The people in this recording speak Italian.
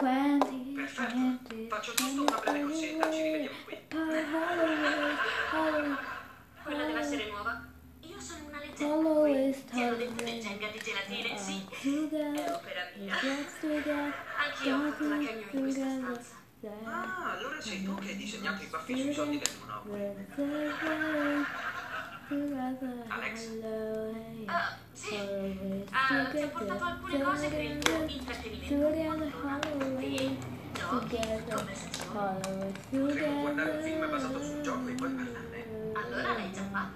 20, Perfetto. 20, Faccio giusto una breve corsetta, ci rivediamo qui. Quella deve essere nuova. Io sono una leggenda. Follow Qui is ti hanno detto Hollywood. del Jenga di gelatine, sì. È opera mia. Anch'io ho fatto la cameo in questa stanza. Ah, allora sei tu che hai disegnato i baffi sui soldi del Monopoly. Alex? Ah, sì. Ah, ti ho portato alcune cose per il tuo intrattenimento. Si quieres, follow me.